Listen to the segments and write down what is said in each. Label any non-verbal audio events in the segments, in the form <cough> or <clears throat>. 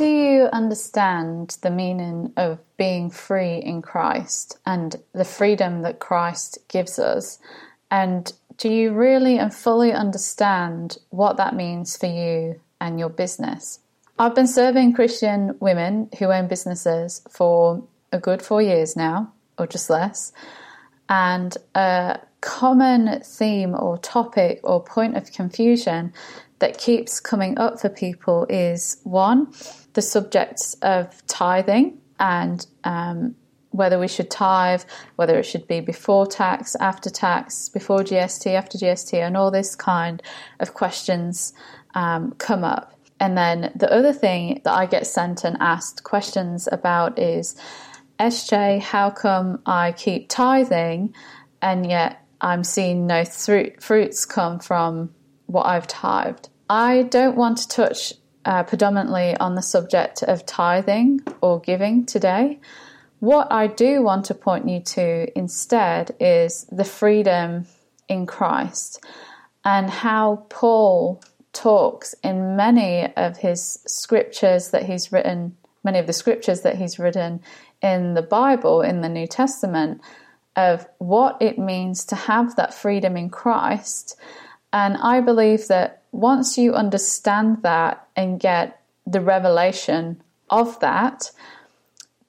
do you understand the meaning of being free in Christ and the freedom that Christ gives us? And do you really and fully understand what that means for you and your business? I've been serving Christian women who own businesses for a good four years now, or just less. And a common theme or topic or point of confusion that keeps coming up for people is one, the subjects of tithing and um, whether we should tithe, whether it should be before tax, after tax, before GST, after GST, and all this kind of questions um, come up. And then the other thing that I get sent and asked questions about is SJ, how come I keep tithing and yet I'm seeing no fruit, fruits come from what I've tithed? I don't want to touch uh, predominantly on the subject of tithing or giving today. What I do want to point you to instead is the freedom in Christ and how Paul talks in many of his scriptures that he's written, many of the scriptures that he's written in the Bible, in the New Testament, of what it means to have that freedom in Christ. And I believe that once you understand that and get the revelation of that,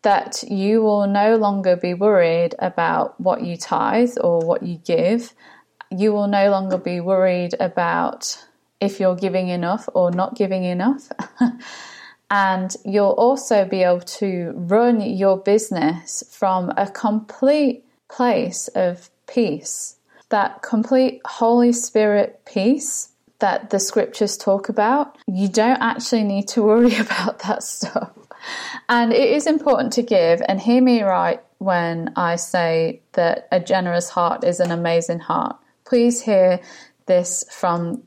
that you will no longer be worried about what you tithe or what you give. You will no longer be worried about if you're giving enough or not giving enough. <laughs> and you'll also be able to run your business from a complete place of peace, that complete Holy Spirit peace that the scriptures talk about. You don't actually need to worry <laughs> about that stuff. And it is important to give, and hear me right when I say that a generous heart is an amazing heart. Please hear this from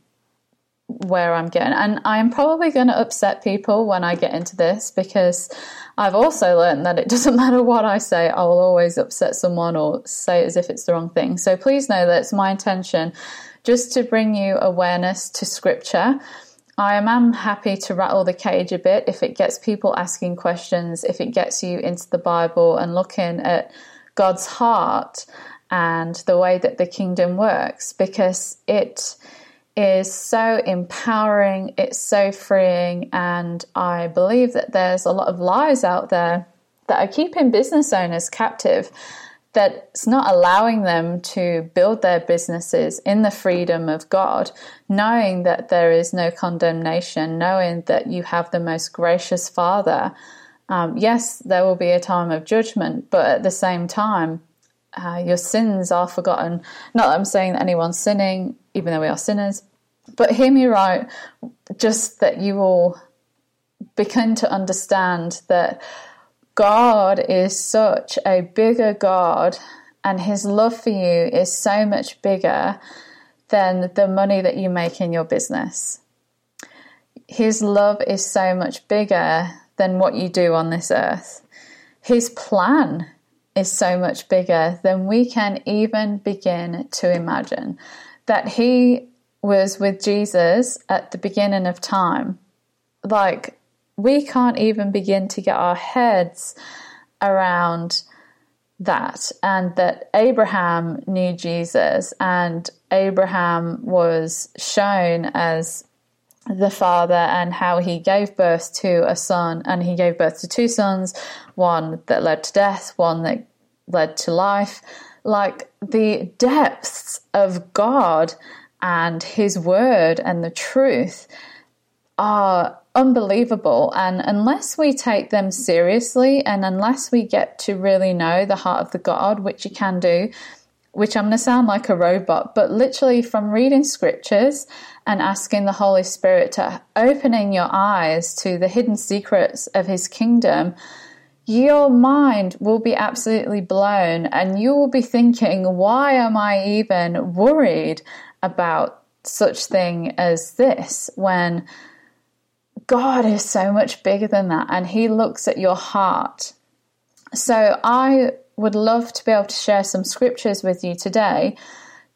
where I'm getting. And I'm probably going to upset people when I get into this because I've also learned that it <laughs> doesn't matter what I say, I will always upset someone or say it as if it's the wrong thing. So please know that it's my intention just to bring you awareness to scripture. I am happy to rattle the cage a bit if it gets people asking questions, if it gets you into the Bible and looking at God's heart and the way that the kingdom works because it is so empowering, it's so freeing, and I believe that there's a lot of lies out there that are keeping business owners captive, that's not allowing them to build their businesses in the freedom of God, knowing that there is no condemnation, knowing that you have the most gracious Father. Um, yes, there will be a time of judgment, but at the same time, uh, your sins are forgotten. Not that I'm saying that anyone's sinning, even though we are sinners, but hear me right, just that you will begin to understand that God is such a bigger God and his love for you is so much bigger than the money that you make in your business. His love is so much bigger than what you do on this earth. His plan is so much bigger than we can even begin to imagine. That He was with Jesus at the beginning of time. Like, we can't even begin to get our heads around that, and that Abraham knew Jesus, and Abraham was shown as the father and how he gave birth to a son, and he gave birth to two sons one that led to death, one that led to life. Like the depths of God and his word and the truth are unbelievable. And unless we take them seriously and unless we get to really know the heart of the God, which you can do, which I'm going to sound like a robot, but literally from reading scriptures and asking the Holy Spirit to opening your eyes to the hidden secrets of His kingdom, your mind will be absolutely blown and you will be thinking, why am I even worried about such thing as this when God is so much bigger than that and He looks at your heart. So I would love to be able to share some scriptures with you today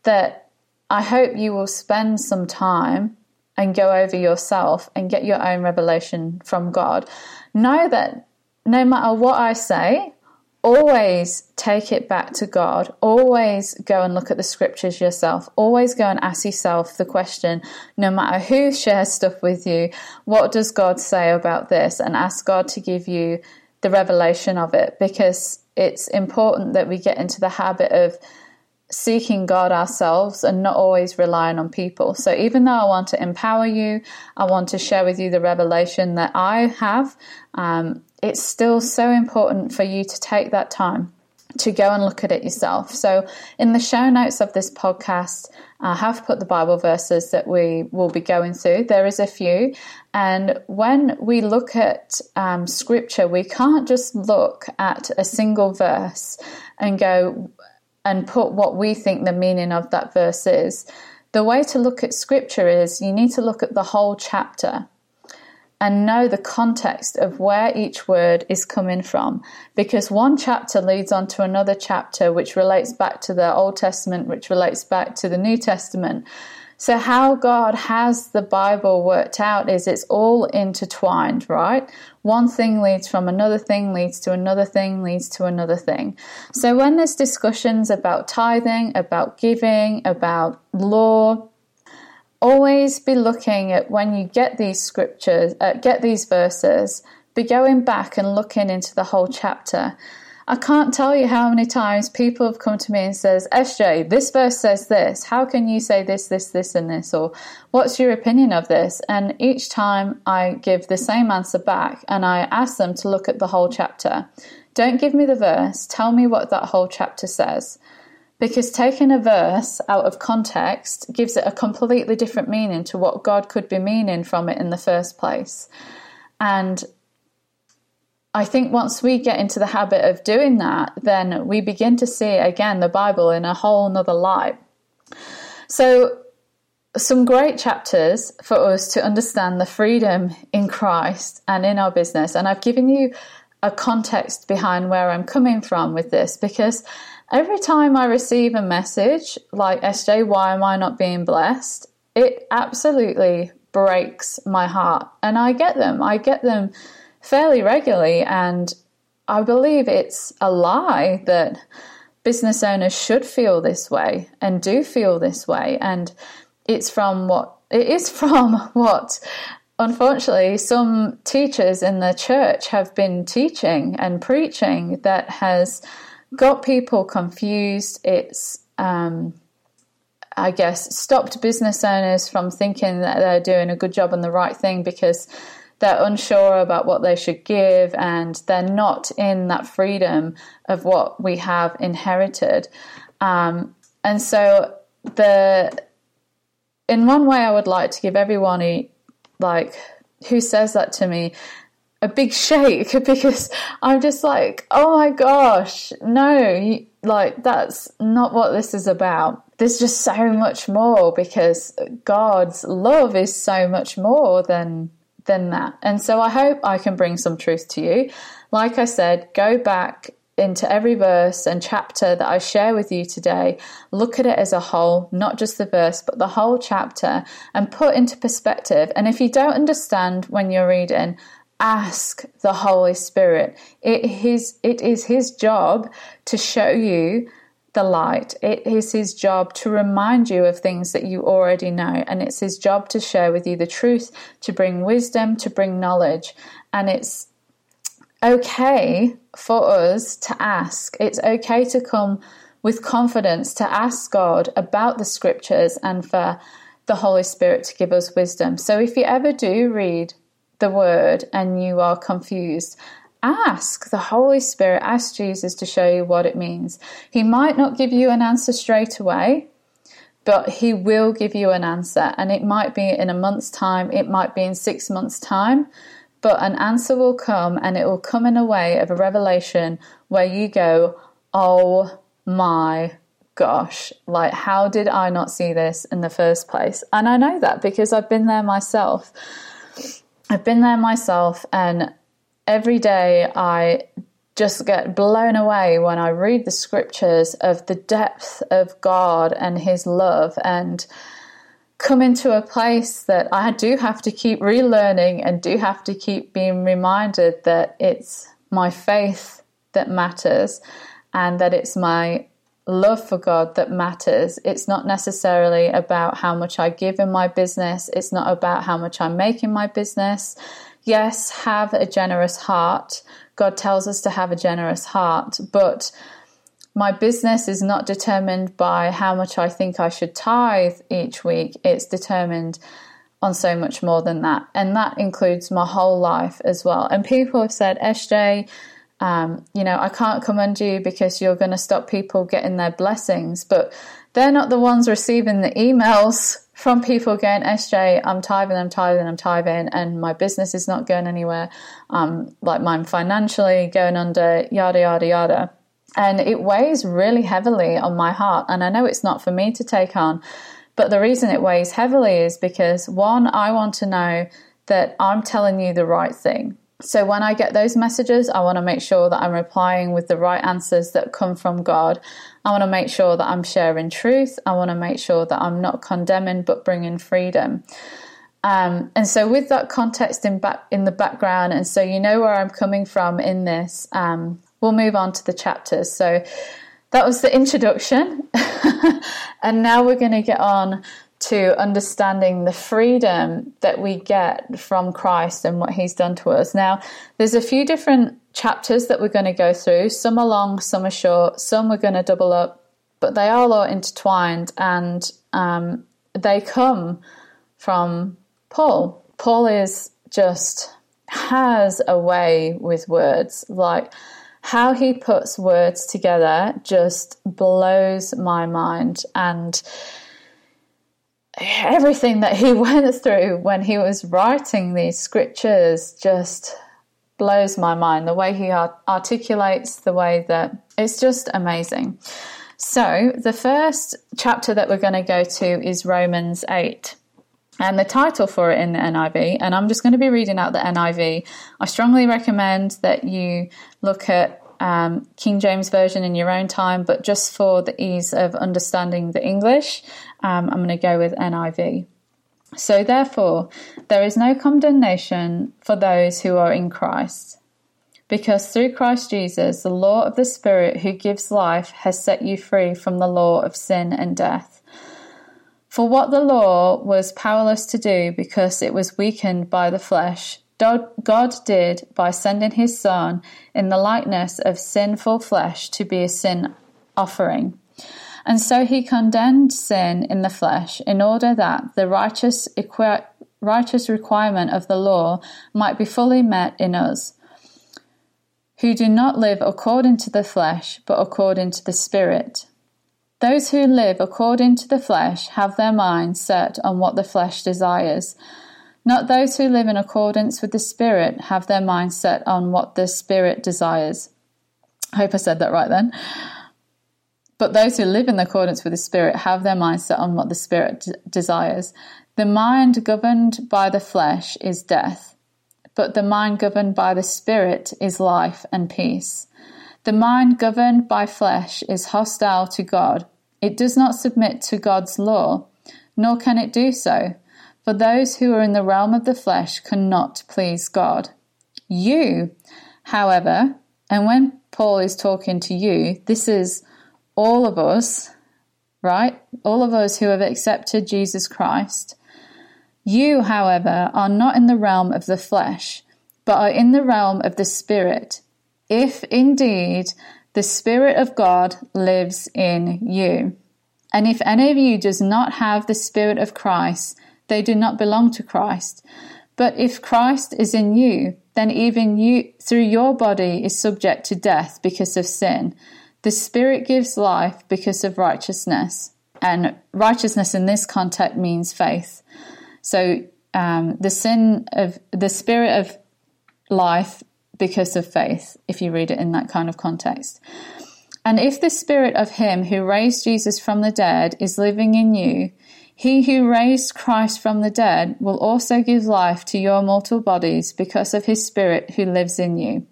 that I hope you will spend some time and go over yourself and get your own revelation from God. Know that no matter what I say, always take it back to God. Always go and look at the scriptures yourself. Always go and ask yourself the question no matter who shares stuff with you, what does God say about this? And ask God to give you the revelation of it because it's important that we get into the habit of seeking God ourselves and not always relying on people. So even though I want to empower you, I want to share with you the revelation that I have, um, it's still so important for you to take that time to go and look at it yourself. So, in the show notes of this podcast, I have put the Bible verses that we will be going through. There is a few. And when we look at um, scripture, we can't just look at a single verse and go and put what we think the meaning of that verse is. The way to look at scripture is you need to look at the whole chapter and know the context of where each word is coming from because one chapter leads on to another chapter which relates back to the Old Testament, which relates back to the New Testament. So, how God has the Bible worked out is it's all intertwined, right? One thing leads from another thing, leads to another thing, leads to another thing. So, when there's discussions about tithing, about giving, about law, always be looking at when you get these scriptures, uh, get these verses, be going back and looking into the whole chapter. I can't tell you how many times people have come to me and says, SJ, this verse says this. How can you say this, this, this, and this? Or what's your opinion of this? And each time I give the same answer back and I ask them to look at the whole chapter. Don't give me the verse, tell me what that whole chapter says because taking a verse out of context gives it a completely different meaning to what God could be meaning from it in the first place. And I think once we get into the habit of doing that, then we begin to see again the Bible in a whole nother light. So, some great chapters for us to understand the freedom in Christ and in our business. And I've given you a context behind where I'm coming from with this because Every time I receive a message like, SJ, why am I not being blessed? It absolutely breaks my heart. And I get them. I get them fairly regularly. And I believe it's a lie that business owners should feel this way and do feel this way. And it's from what it is <laughs> from what unfortunately some teachers in the church have been teaching and preaching that has got people confused. It's, um, I guess, stopped business owners from thinking that they're doing a good job and the right thing because they're unsure about what they should give and they're not in that freedom of what we have inherited. Um, and so the in one way I would like to give everyone a, like who says that to me a big shake <laughs> because I'm just like, oh my gosh, no, like that's not what this is about. There's just so much more because God's love is so much more than than that. And so I hope I can bring some truth to you. Like I said, go back into every verse and chapter that I share with you today, look at it as a whole, not just the verse, but the whole chapter, and put into perspective. And if you don't understand when you're reading, ask the Holy Spirit. It is, it is His job to show you the light. It is His job to remind you of things that you already know. And it's His job to share with you the truth, to bring wisdom, to bring knowledge. And it's okay for us to ask. It's okay to come with confidence to ask God about the scriptures and for the Holy Spirit to give us wisdom. So if you ever do read the word and you are confused, ask the Holy Spirit, ask Jesus to show you what it means. He might not give you an answer straight away, but He will give you an answer. And it might be in a month's time, it might be in six months' time, but an answer will come and it will come in a way of a revelation where you go, Oh my gosh, like, how did I not see this in the first place? And I know that because I've been there myself. I've been there myself, and every day I just get blown away when I read the scriptures of the depth of God and His love. And come into a place that I do have to keep relearning and do have to keep being reminded that it's my faith that matters and that it's my love for God that matters. It's not necessarily about how much I give in my business, it's not about how much I make in my business. Yes, have a generous heart. God tells us to have a generous heart, but my business is not determined by how much I think I should tithe each week. It's determined on so much more than that. And that includes my whole life as well. And people have said, SJ, um, you know, I can't come under you because you're going to stop people getting their blessings. But they're not the ones receiving the emails from people going, SJ, I'm tithing, I'm tithing, I'm tithing, and my business is not going anywhere. Um, like mine financially going under, yada, yada, yada. And it weighs really heavily on my heart. And I know it's not for me to take on. But the reason it weighs heavily is because one, I want to know that I'm telling you the right thing. So when I get those messages, I want to make sure that I'm replying with the right answers that come from God. I want to make sure that I'm sharing truth. I want to make sure that I'm not condemning but bringing freedom. Um, and so, with that context in back in the background, and so you know where I'm coming from in this, um, we'll move on to the chapters. So that was the introduction, <laughs> and now we're going to get on to understanding the freedom that we get from Christ and what He's done to us. Now, there's a few different chapters that we're going to go through. Some are long, some are short, some we're going to double up, but they are all intertwined and um, they come from Paul. Paul is just has a way with words. Like how he puts words together just blows my mind. And everything that he <laughs> went through when he was writing these scriptures just blows my mind. The way he articulates, the way that it's just amazing. So, the first chapter that we're going to go to is Romans 8. And the title for it in the NIV, and I'm just going to be reading out the NIV. I strongly recommend that you look at um, King James Version in your own time, but just for the ease of understanding the English, um, I'm going to go with NIV. So, therefore, there is no condemnation for those who are in Christ, because through Christ Jesus, the law of the Spirit who gives life has set you free from the law of sin and death. For what the law was powerless to do because it was weakened by the flesh, God did by sending his Son in the likeness of sinful flesh to be a sin offering. And so he condemned sin in the flesh in order that the righteous, equi- righteous requirement of the law might be fully met in us, who do not live according to the flesh, but according to the Spirit. Those who live according to the flesh have their minds set on what the flesh desires not those who live in accordance with the Spirit have their mind set on what the Spirit desires. I hope I said that right then. But those who live in accordance with the Spirit have their mind set on what the Spirit d- desires. The mind governed by the flesh is death, but the mind governed by the Spirit is life and peace. The mind governed by flesh is hostile to God. It does not submit to God's law, nor can it do so. For those who are in the realm of the flesh cannot please God. You, however, and when Paul is talking to you, this is all of us, right? All of us who have accepted Jesus Christ. You, however, are not in the realm of the flesh, but are in the realm of the Spirit, if indeed the Spirit of God lives in you. And if any of you does not have the Spirit of Christ, they do not belong to Christ. But if Christ is in you, then even you, through your body, is subject to death because of sin. The Spirit gives life because of righteousness. And righteousness in this context means faith. So um, the sin of the Spirit of life because of faith, if you read it in that kind of context. And if the Spirit of Him who raised Jesus from the dead is living in you, he who raised Christ from the dead will also give life to your mortal bodies because of his Spirit who lives in you.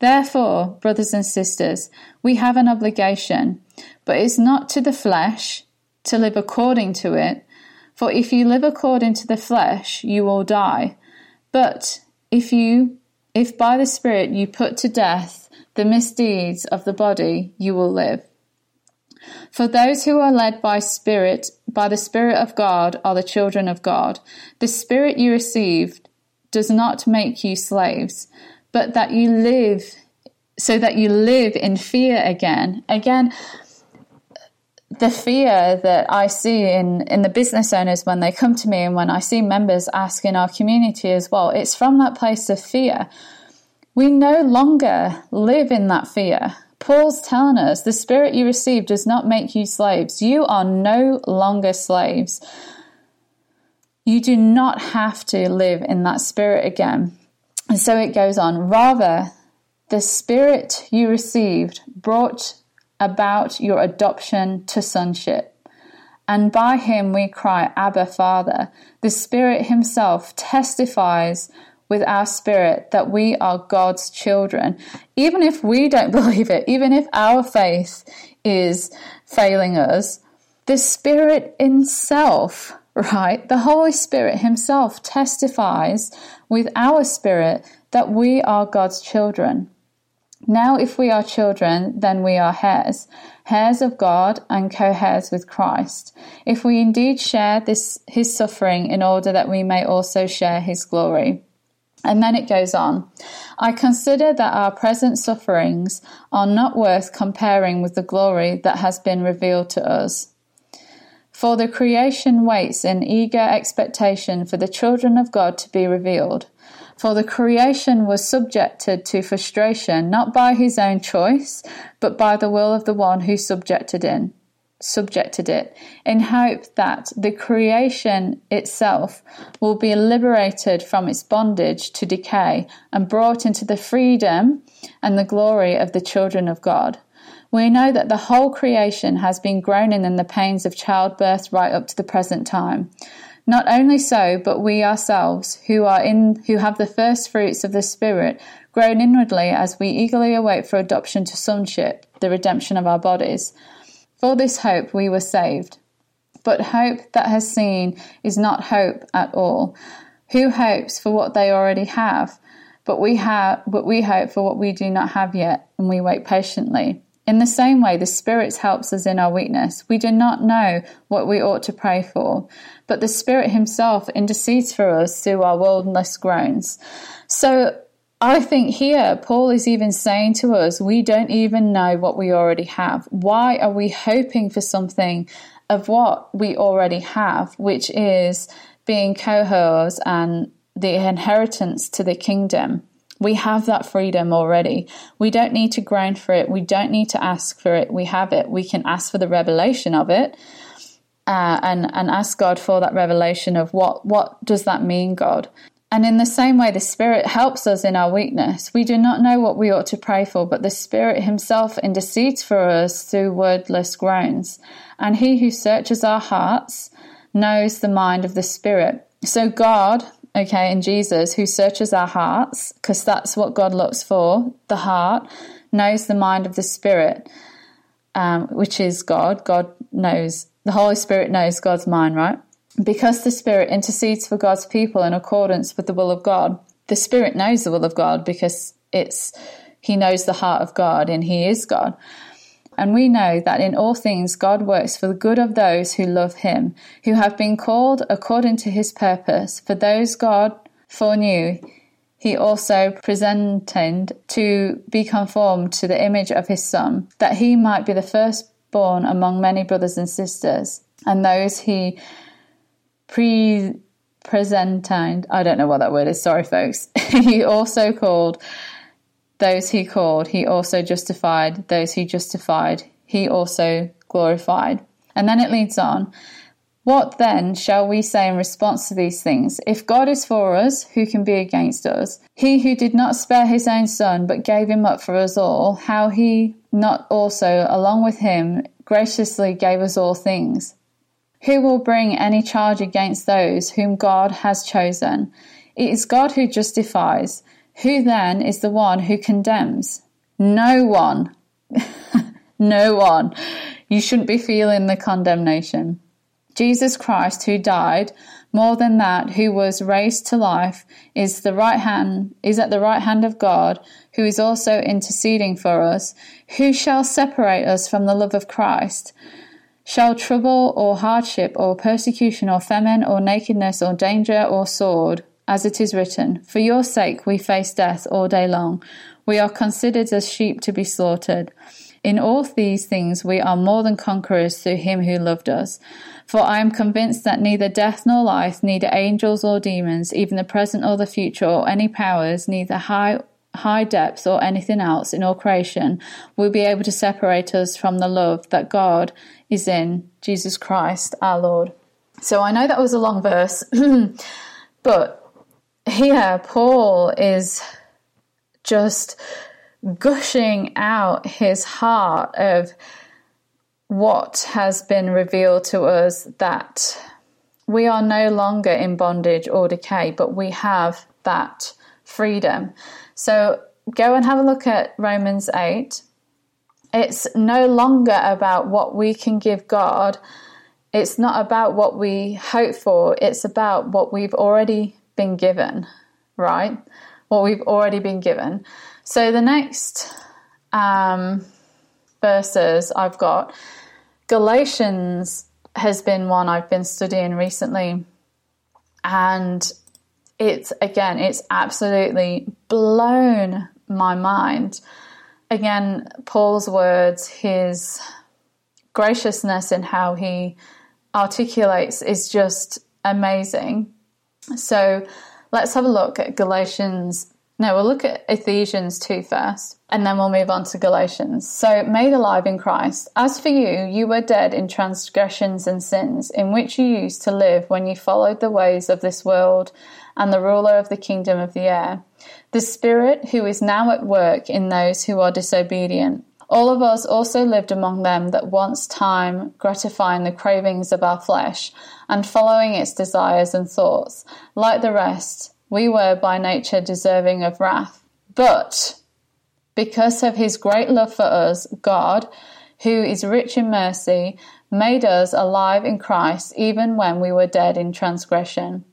Therefore, brothers and sisters, we have an obligation, but it's not to the flesh to live according to it. For if you live according to the flesh, you will die. But if you if by the Spirit you put to death the misdeeds of the body, you will live. For those who are led by Spirit, by the Spirit of God, are the children of God. The Spirit you received does not make you slaves, but that you live, so that you live in fear again. Again, the fear that I see in, in the business owners when they come to me and when I see members ask in our community as well, it's from that place of fear. We no longer live in that fear. Paul's telling us the spirit you received does not make you slaves. You are no longer slaves. You do not have to live in that spirit again. And so it goes on. Rather, the spirit you received brought about your adoption to sonship. And by him we cry, Abba, Father. The Spirit Himself testifies with our spirit that we are God's children. Even if we don't <laughs> believe it, even if our faith is failing us, the Spirit Himself, right? The Holy Spirit Himself testifies with our spirit that we are God's children. Now, if we are children, then we are heirs, heirs of God and co heirs with Christ, if we indeed share this, his suffering in order that we may also share his glory. And then it goes on I consider that our present sufferings are not worth comparing with the glory that has been revealed to us. For the creation waits in eager expectation for the children of God to be revealed. For the creation was subjected to frustration not by his own choice, but by the will of the one who subjected it, subjected it, in hope that the creation itself will be liberated from its bondage to decay and brought into the freedom and the glory of the children of God. We know that the whole creation has been groaning in the pains of childbirth right up to the present time. Not only so, but we ourselves, who are in, who have the first fruits of the Spirit, groan inwardly as we eagerly await for adoption to sonship, the redemption of our bodies. For this hope we were saved. But hope that has seen is not hope at all. Who hopes for what they already have? But we have, but we hope for what we do not have yet, and we wait patiently. In the same way, the Spirit helps us in our weakness. We do not know what we ought to pray for, but the Spirit Himself intercedes for us through our wilderness groans. So I think here Paul is even saying to us, we don't even know what we already have. Why are we hoping for something of what we already have, which is being co heirs and the inheritance to the kingdom? We have that freedom already. We don't need to groan for it. We don't need to ask for it. We have it. We can ask for the revelation of it. Uh, and and ask God for that revelation of what what does that mean, God? And in the same way, the Spirit helps us in our weakness. We do not know what we ought to pray for, but the Spirit Himself intercedes for us through wordless groans. And He who searches our hearts knows the mind of the Spirit. So God, okay, in Jesus, who searches our hearts, because that's what God looks for, the heart, knows the mind of the Spirit, um, which is God. God knows, the Holy Spirit knows God's mind, right? Because the Spirit intercedes for God's people in accordance with the will of God. The Spirit knows the will of God because it's, He knows the heart of God and He is God. And we know that in all things God works for the good of those who love him, who have been called according to his purpose. For those God foreknew, he also presented to be conformed to the image of his Son, that he might be the firstborn among many brothers and sisters. And those he pre presented, I don't know what that word is, sorry folks, <laughs> he also called those he called, he also justified. Those he justified, he also glorified. And then it leads on. What then shall we say in response to these things? If God is for us, who can be against us? He who did not spare his own son, but gave him up for us all, how he not also, along with him, graciously gave us all things? Who will bring any charge against those whom God has chosen? It is God who justifies. Who then is the one who condemns? No one. <laughs> no one. You shouldn't be feeling the condemnation. Jesus Christ, who died, more than that, who was raised to life, is the right hand is at the right hand of God, who is also interceding for us. Who shall separate us from the love of Christ? Shall trouble or hardship or persecution or famine or nakedness or danger or sword? As it is written, For your sake we face death all day long. We are considered as sheep to be slaughtered. In all these things we are more than conquerors through him who loved us. For I am convinced that neither death nor life, neither angels or demons, even the present or the future, or any powers, neither high high depths or anything else in all creation will be able to separate us from the love that God is in Jesus Christ our Lord. So I know that was a long verse, <clears throat> but here Paul is just gushing out his heart of what has been revealed to us that we are no longer in bondage or decay, but we have that freedom. So go and have a look at Romans 8. It's no longer about what we can give God. It's not about what we hope for. It's about what we've already been given, right? What we've already been given. So the next um, verses I've got Galatians has been one I've been studying recently, and it's again, it's absolutely blown my mind. Again, Paul's words, his graciousness in how he articulates is just amazing. So let's have a look at Galatians no, we'll look at Ephesians 2 first, and then we'll move on to Galatians. So, made alive in Christ. As for you, you were dead in transgressions and sins, in which you used to live when you followed the ways of this world and the ruler of the kingdom of the air, the Spirit who is now at work in those who are disobedient. All of us also lived among them that once time gratifying the cravings of our flesh and following its desires and thoughts. Like the rest, we were by nature deserving of wrath. But because of his great love for us, God, who is rich in mercy, made us alive in Christ even when we were dead in transgression.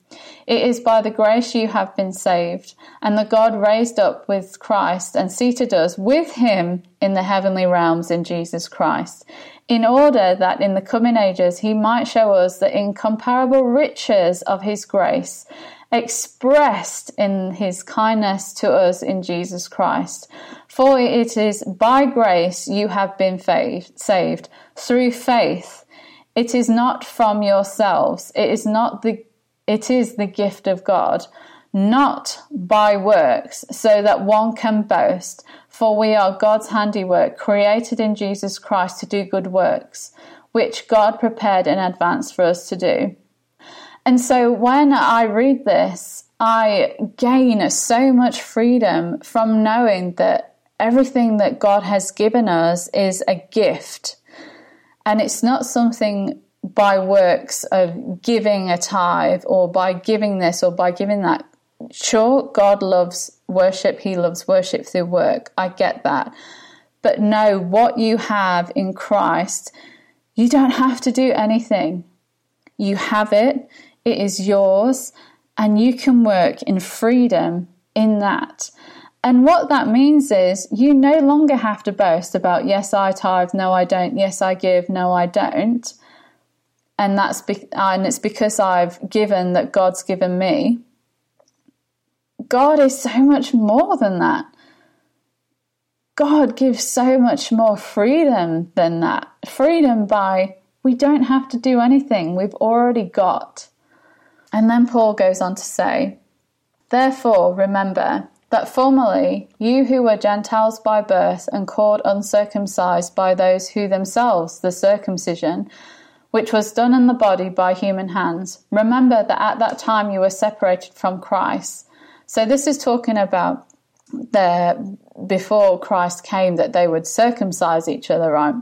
It is by the grace you have been saved, and the God raised up with Christ and seated us with him in the heavenly realms in Jesus Christ, in order that in the coming ages he might show us the incomparable riches of his grace expressed in his kindness to us in Jesus Christ. For it is by grace you have been saved through faith. It is not from yourselves. It is not the it is the gift of God, not by works, so that one can boast. For we are God's handiwork, created in Jesus Christ to do good works, which God prepared in advance for us to do. And so when I read this, I gain so much freedom from knowing that everything that God has given us is a gift. And it's not something by works of giving a tithe or by giving this or by giving that. Sure, God loves worship, He loves worship through work. I get that. But know what you have in Christ, you don't have to do anything. You have it, it is yours, and you can work in freedom in that. And what that means is you no longer have to boast about, yes, I tithe, no, I don't, yes, I give, no, I don't. And that's be- and it's because I've given that God's given me. God is so much more than that. God gives so much more freedom than that. Freedom by we don't have to do anything, we've already got. And then Paul goes on to say, Therefore, remember that formerly you who were Gentiles by birth and called uncircumcised by those who themselves the circumcision, which was done in the body by human hands, remember that at that time you were separated from Christ. So this is talking about the before Christ came that they would circumcise each other, right?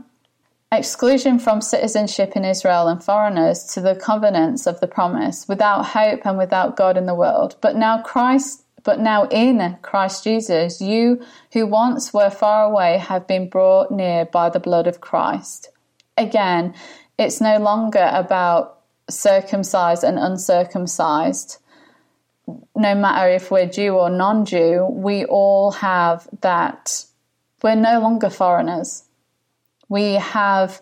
exclusion from citizenship in Israel and foreigners to the covenants of the promise, without hope and without God in the world. But now Christ but now in Christ Jesus, you who once were far away have been brought near by the blood of Christ. Again, it's no longer about circumcised and uncircumcised, no matter if we're Jew or non Jew, we all have that. We're no longer foreigners. We have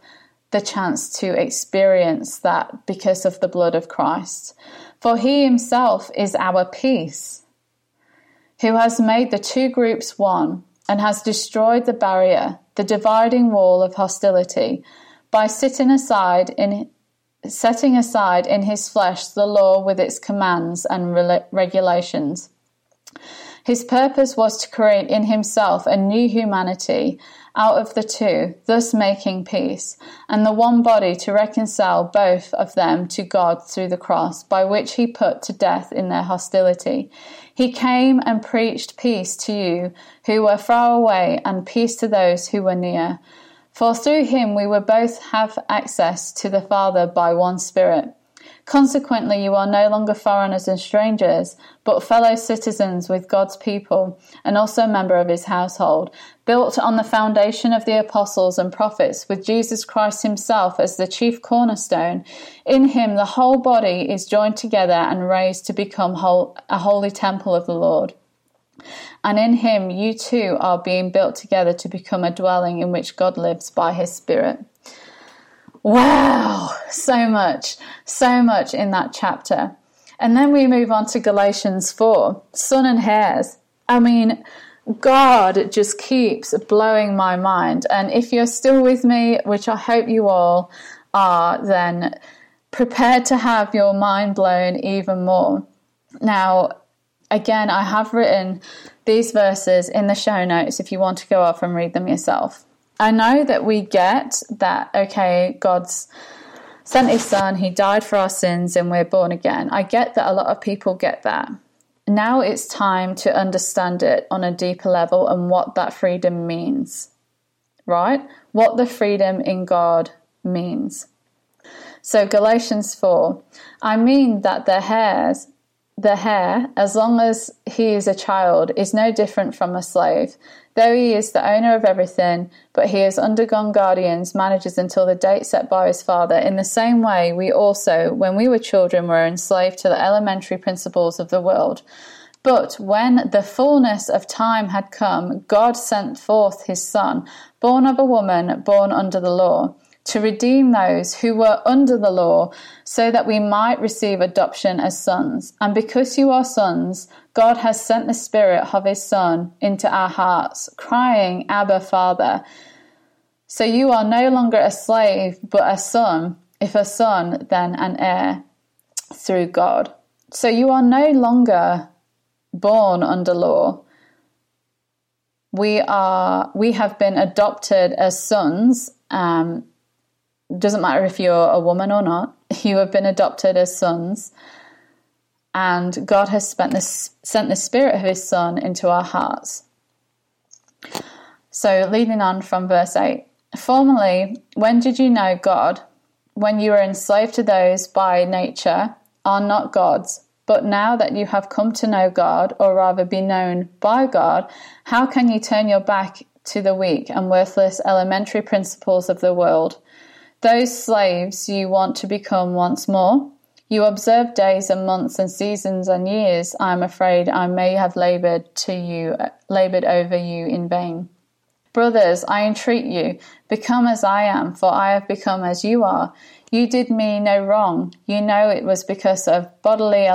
the chance to experience that because of the blood of Christ. For he himself is our peace, who has made the two groups one and has destroyed the barrier, the dividing wall of hostility, by sitting aside in setting aside in his flesh the law with its commands and regulations. His purpose was to create in himself a new humanity out of the two, thus making peace, and the one body to reconcile both of them to God through the cross, by which he put to death in their hostility. He came and preached peace to you who were far away, and peace to those who were near. For through him we will both have access to the Father by one Spirit. Consequently, you are no longer foreigners and strangers, but fellow citizens with God's people, and also a member of his household, built on the foundation of the apostles and prophets, with Jesus Christ himself as the chief cornerstone. In him, the whole body is joined together and raised to become whole, a holy temple of the Lord. And in him you too are being built together to become a dwelling in which God lives by his Spirit. Wow, so much, so much in that chapter. And then we move on to Galatians 4 Son and hairs. I mean, God just keeps blowing my mind. And if you're still with me, which I hope you all are, then prepare to have your mind blown even more. Now, again, I have written these verses in the show notes if you want to go off and read them yourself. I know that we get that, okay, God's sent his son, he died for our sins, and we're born again. I get that a lot of people get that. Now it's time to understand it on a deeper level and what that freedom means, right? What the freedom in God means. So, Galatians 4 I mean that the hairs the heir, as long as he is a child, is no different from a slave. Though he is the owner of everything, but he has undergone guardians, managers until the date set by his father. In the same way, we also, when we were children, were enslaved to the elementary principles of the world. But when the fullness of time had come, God sent forth his Son, born of a woman, born under the law to redeem those who were under the law, so that we might receive adoption as sons. And because you are sons, God has sent the Spirit of His Son into our hearts, crying, Abba, Father. So you are no longer a slave, but a son. If a son, then an heir through God. So you are no longer born under law. We are we have been adopted as sons um, doesn't matter if you're a woman or not, <laughs> you have been adopted as sons. And God has this, sent the Spirit of His Son into our hearts. So, leading on from verse 8 Formerly, when did you know God? When you were enslaved to those by nature are not God's. But now that you have come to know God, or rather be known by God, how can you turn your back to the weak and worthless elementary principles of the world? Those slaves you want to become once more. You observe days and months and seasons and years. I am afraid I may have labored to you, labored over you in vain. Brothers, I entreat you, become as I am, for I have become as you are. You did me no wrong. You know it was because of bodily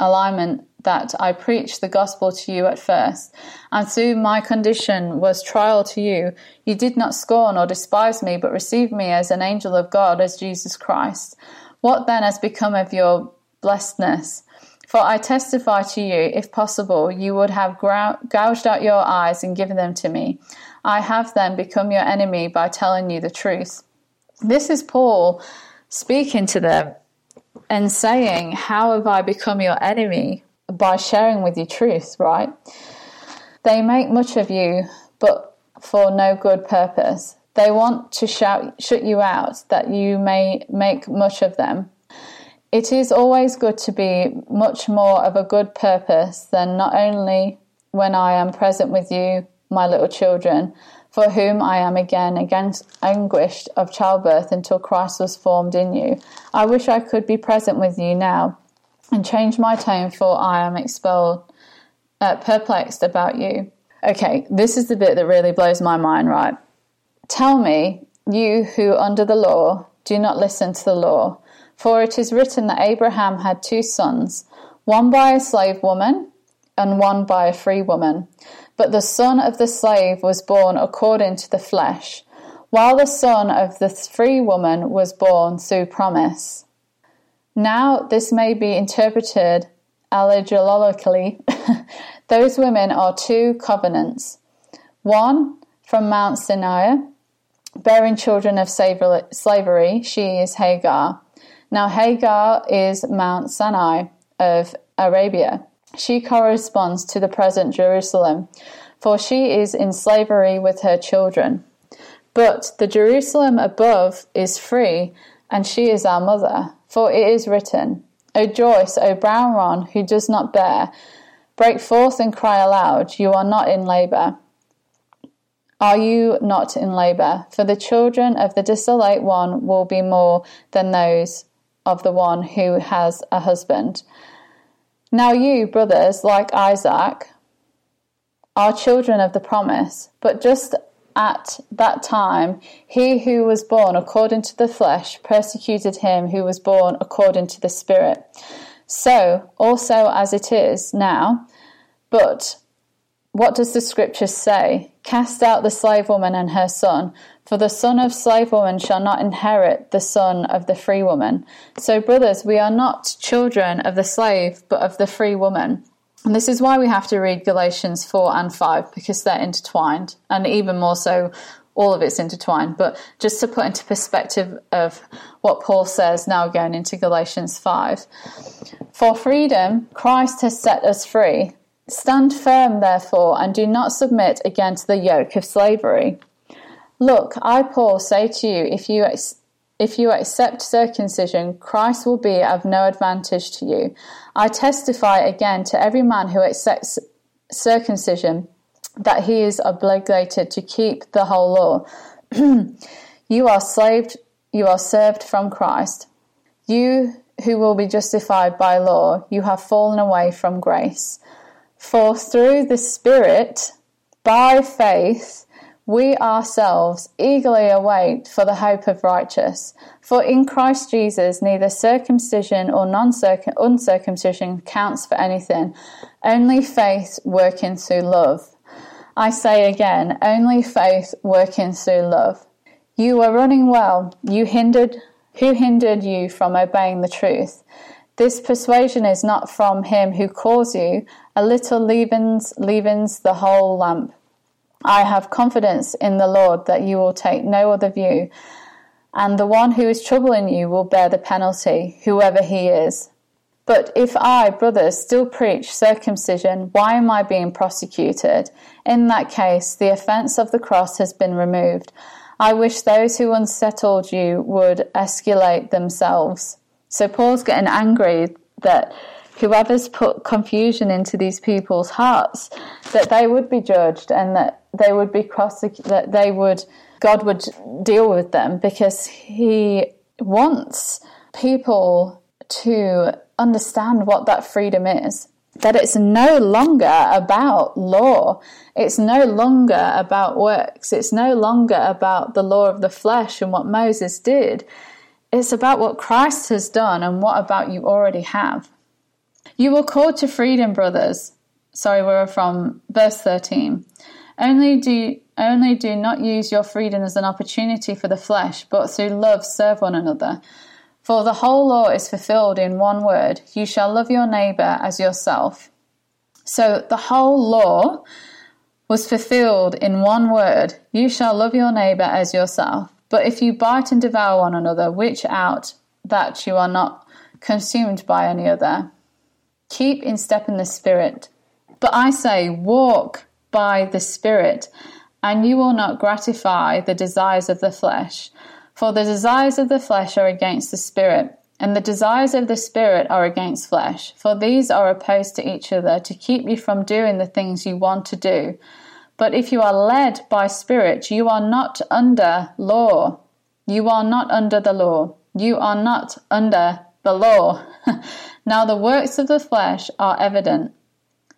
alignment that I preached the gospel to you at first, and through my condition was trial to you. You did not scorn or despise me, but received me as an angel of God, as Jesus Christ. What then has become of your blessedness? For I testify to you, if possible, you would have gouged out your eyes and given them to me. I have then become your enemy by telling you the truth. This is Paul speaking to them and saying, How have I become your enemy? by sharing with you truth, right? They make much of you, but for no good purpose. They want to shout, shut you out that you may make much of them. It is always good to be much more of a good purpose than not only when I am present with you, my little children, for whom I am again against anguished of childbirth until Christ was formed in you. I wish I could be present with you now and change my tone, for I am expelled, uh, perplexed about you. Okay, this is the bit that really blows my mind, right? Tell me, you who under the law do not listen to the law, for it is written that Abraham had two sons, one by a slave woman and one by a free woman. But the son of the slave was born according to the flesh, while the son of the free woman was born through promise. Now, this may be interpreted allegorically. <laughs> Those women are two covenants one from Mount Sinai, bearing children of slavery, she is Hagar. Now, Hagar is Mount Sinai of Arabia. She corresponds to the present Jerusalem, for she is in slavery with her children. But the Jerusalem above is free, and she is our mother. For it is written, O Joyce, O brown one who does not bear, break forth and cry aloud, you are not in labour. Are you not in labour? For the children of the desolate one will be more than those of the one who has a husband. Now you, brothers, like Isaac, are children of the promise, but just at that time, he who was born according to the flesh persecuted him who was born according to the Spirit. So also as it is now, but what does the scripture say? Cast out the slave woman and her son, for the son of slave woman shall not inherit the son of the free woman. So, brothers, we are not children of the slave, but of the free woman. And this is why we have to read Galatians 4 and 5, because they're intertwined, and even more so, all of it's intertwined. But just to put into perspective of what Paul says now going into Galatians 5 For freedom, Christ has set us free. Stand firm, therefore, and do not submit again to the yoke of slavery. Look, I, Paul, say to you, if you, if you accept circumcision, Christ will be of no advantage to you. I testify again to every man who accepts circumcision that he is obligated to keep the whole law. <clears throat> you are slaved, you are served from Christ. You who will be justified by law, you have fallen away from grace. For through the Spirit, by faith, we ourselves eagerly await for the hope of righteous. For in Christ Jesus, neither circumcision or uncircumcision counts for anything, only faith working through love. I say again, only faith working through love. You were running well. You hindered, who hindered you from obeying the truth? This persuasion is not from him who calls you. A little leavens, leavens the whole lump. I have confidence in the Lord that you will take no other view, and the one who is troubling you will bear the penalty, whoever he is. But if I, brothers, still preach circumcision, why am I being prosecuted? In that case, the offence of the cross has been removed. I wish those who unsettled you would escalate themselves. So Paul's getting angry that whoever's put confusion into these people's hearts, that they would be judged and that they would be prosecuted, that they would, God would deal with them because He wants people to understand what that freedom is. That it's no longer about law. It's no longer about works. It's no longer about the law of the flesh and what Moses did. It's about what Christ has done and what about you already have. You were called to freedom, brothers. Sorry, we're from verse 13. Only do only do not use your freedom as an opportunity for the flesh, but through love serve one another. For the whole law is fulfilled in one word you shall love your neighbour as yourself. So the whole law was fulfilled in one word you shall love your neighbour as yourself. But if you bite and devour one another, which out that you are not consumed by any other. Keep in step in the Spirit. But I say, walk by the Spirit, and you will not gratify the desires of the flesh. For the desires of the flesh are against the Spirit, and the desires of the Spirit are against flesh. For these are opposed to each other to keep you from doing the things you want to do. But if you are led by Spirit, you are not under law. You are not under the law. You are not under the law. <laughs> now the works of the flesh are evident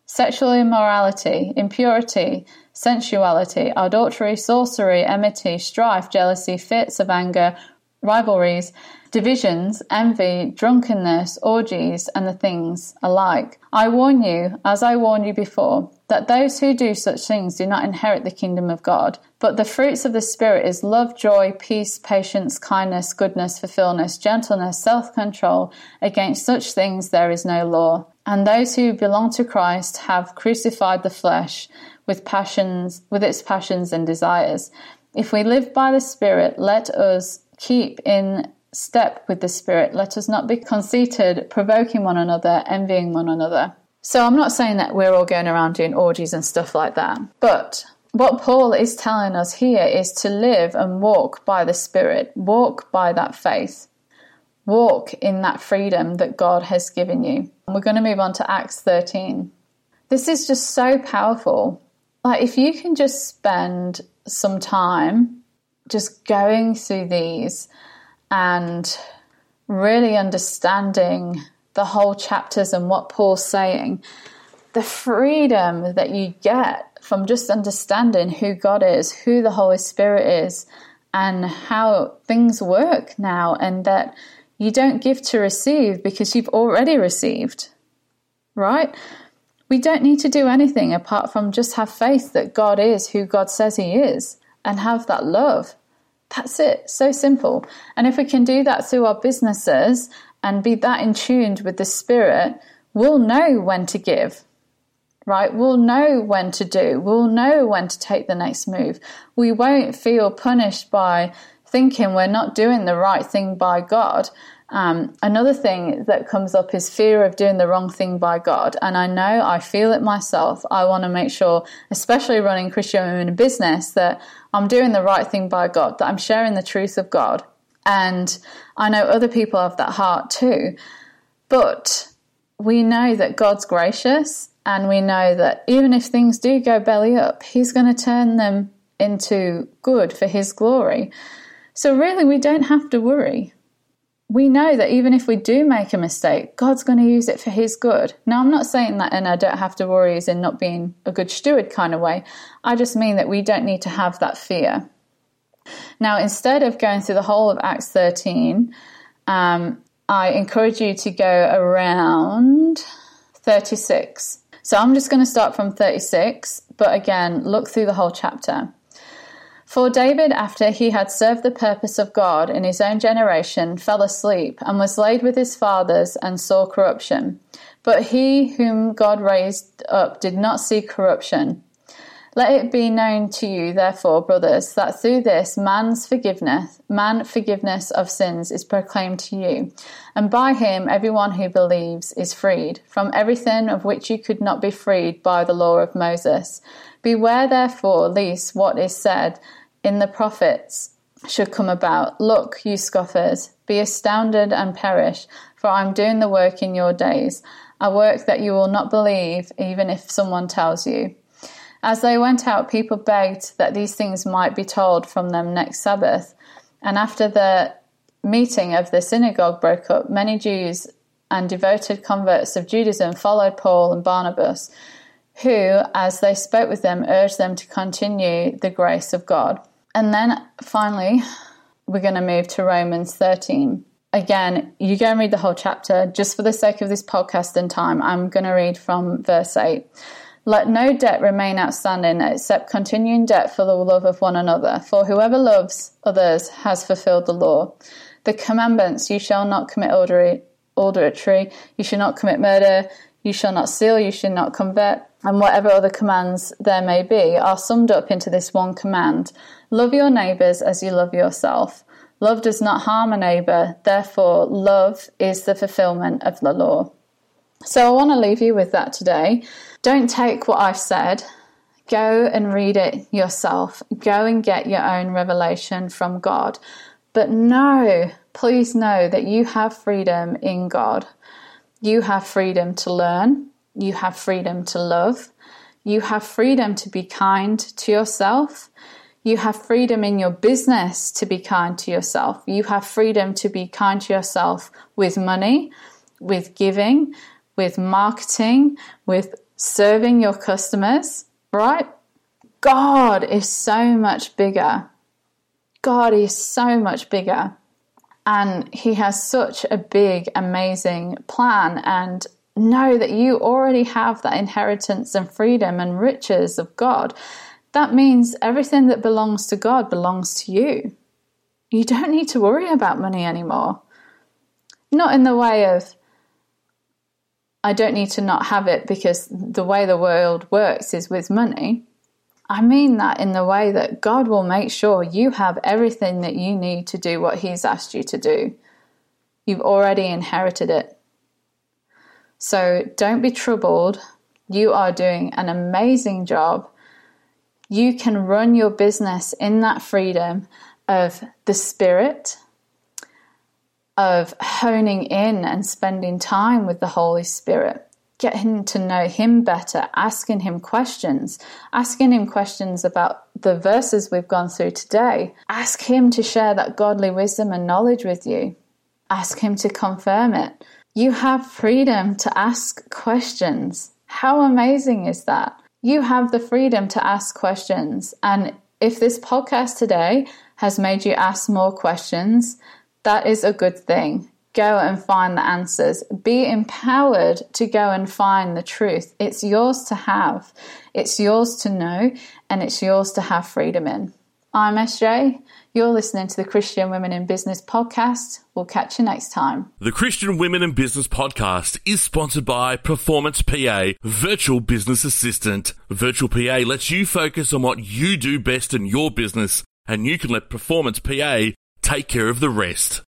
sexual immorality, impurity, sensuality, adultery, sorcery, enmity, strife, jealousy, fits of anger, rivalries, divisions, envy, drunkenness, orgies, and the things alike. I warn you, as I warned you before, that those who do such things do not inherit the kingdom of God. But the fruits of the Spirit is love, joy, peace, patience, kindness, goodness, fulfillment, gentleness, self control. Against such things there is no law. And those who belong to Christ have crucified the flesh with passions, with its passions and desires. If we live by the Spirit, let us keep in step with the Spirit. Let us not be conceited, provoking one another, envying one another. So I'm not saying that we're all going around doing orgies and stuff like that, but what Paul is telling us here is to live and walk by the Spirit, walk by that faith, walk in that freedom that God has given you. We're going to move on to Acts 13. This is just so powerful. Like, if you can just spend some time just going through these and really understanding the whole chapters and what Paul's saying, the freedom that you get from just understanding who God is, who the Holy Spirit is, and how things work now, and that you don't give to receive because you've already received, right? We don't need to do anything apart from just have faith that God is who God says He is and have that love. That's it. So simple. And if we can do that through our businesses and be that in tuned with the Spirit, we'll know when to give, right? We'll know when to do. We'll know when to take the next move. We won't feel punished by thinking we're not doing the right thing by God um, another thing that comes up is fear of doing the wrong thing by God. And I know I feel it myself. I want to make sure, especially running Christian Women in Business, that I'm doing the right thing by God, that I'm sharing the truth of God. And I know other people have that heart too. But we know that God's gracious and we know that even if things do go belly up, He's going to turn them into good for His glory. So, really, we don't have to worry we know that even if we do make a mistake, God's going to use it for His good. Now, I'm not saying that and I don't have to worry as in not being a good steward kind of way. I just mean that we don't need to have that fear. Now, instead of going through the whole of Acts 13, um, I encourage you to go around 36. So I'm just going to start from 36, but again, look through the whole chapter. For David, after he had served the purpose of God in his own generation, fell asleep and was laid with his fathers and saw corruption. But he whom God raised up did not see corruption. Let it be known to you, therefore, brothers, that through this man's forgiveness, man forgiveness of sins is proclaimed to you, and by him everyone who believes is freed from everything of which you could not be freed by the law of Moses. Beware, therefore, lest what is said in the prophets should come about. Look, you scoffers, be astounded and perish, for I am doing the work in your days, a work that you will not believe, even if someone tells you. As they went out, people begged that these things might be told from them next Sabbath. And after the meeting of the synagogue broke up, many Jews and devoted converts of Judaism followed Paul and Barnabas, who, as they spoke with them, urged them to continue the grace of God. And then finally, we're going to move to Romans 13. Again, you go and read the whole chapter. Just for the sake of this podcast and time, I'm going to read from verse 8. Let no debt remain outstanding except continuing debt for the love of one another. For whoever loves others has fulfilled the law. The commandments you shall not commit adultery, you shall not commit murder, you shall not steal, you shall not covet, and whatever other commands there may be are summed up into this one command love your neighbours as you love yourself. Love does not harm a neighbour, therefore, love is the fulfillment of the law. So I want to leave you with that today. Don't take what I've said. Go and read it yourself. Go and get your own revelation from God. But know, please know that you have freedom in God. You have freedom to learn. You have freedom to love. You have freedom to be kind to yourself. You have freedom in your business to be kind to yourself. You have freedom to be kind to yourself with money, with giving, with marketing, with serving your customers, right? God is so much bigger. God is so much bigger. And He has such a big, amazing plan. And know that you already have that inheritance and freedom and riches of God that means everything that belongs to God belongs to you. You don't need to worry about money anymore. Not in the way of, I don't need to not have it because the way the world works is with money. I mean that in the way that God will make sure you have everything that you need to do what He's asked you to do. You've already inherited it. So don't be troubled. You are doing an amazing job you can run your business in that freedom of the spirit, of honing in and spending time with the Holy Spirit, getting to know Him better, asking Him questions, asking Him questions about the verses we've gone through today. Ask Him to share that godly wisdom and knowledge with you. Ask Him to confirm it. You have freedom to ask questions. How amazing is that? you have the freedom to ask questions. And if this podcast today has made you ask more questions, that is a good thing. Go and find the answers. Be empowered to go and find the truth. It's yours to have, it's yours to know, and it's yours to have freedom in. I'm SJ. You're listening to the Christian Women in Business podcast. We'll catch you next time. The Christian Women in Business podcast is sponsored by Performance PA, Virtual Business Assistant. Virtual PA lets you focus on what you do best in your business, and you can let Performance PA take care of the rest.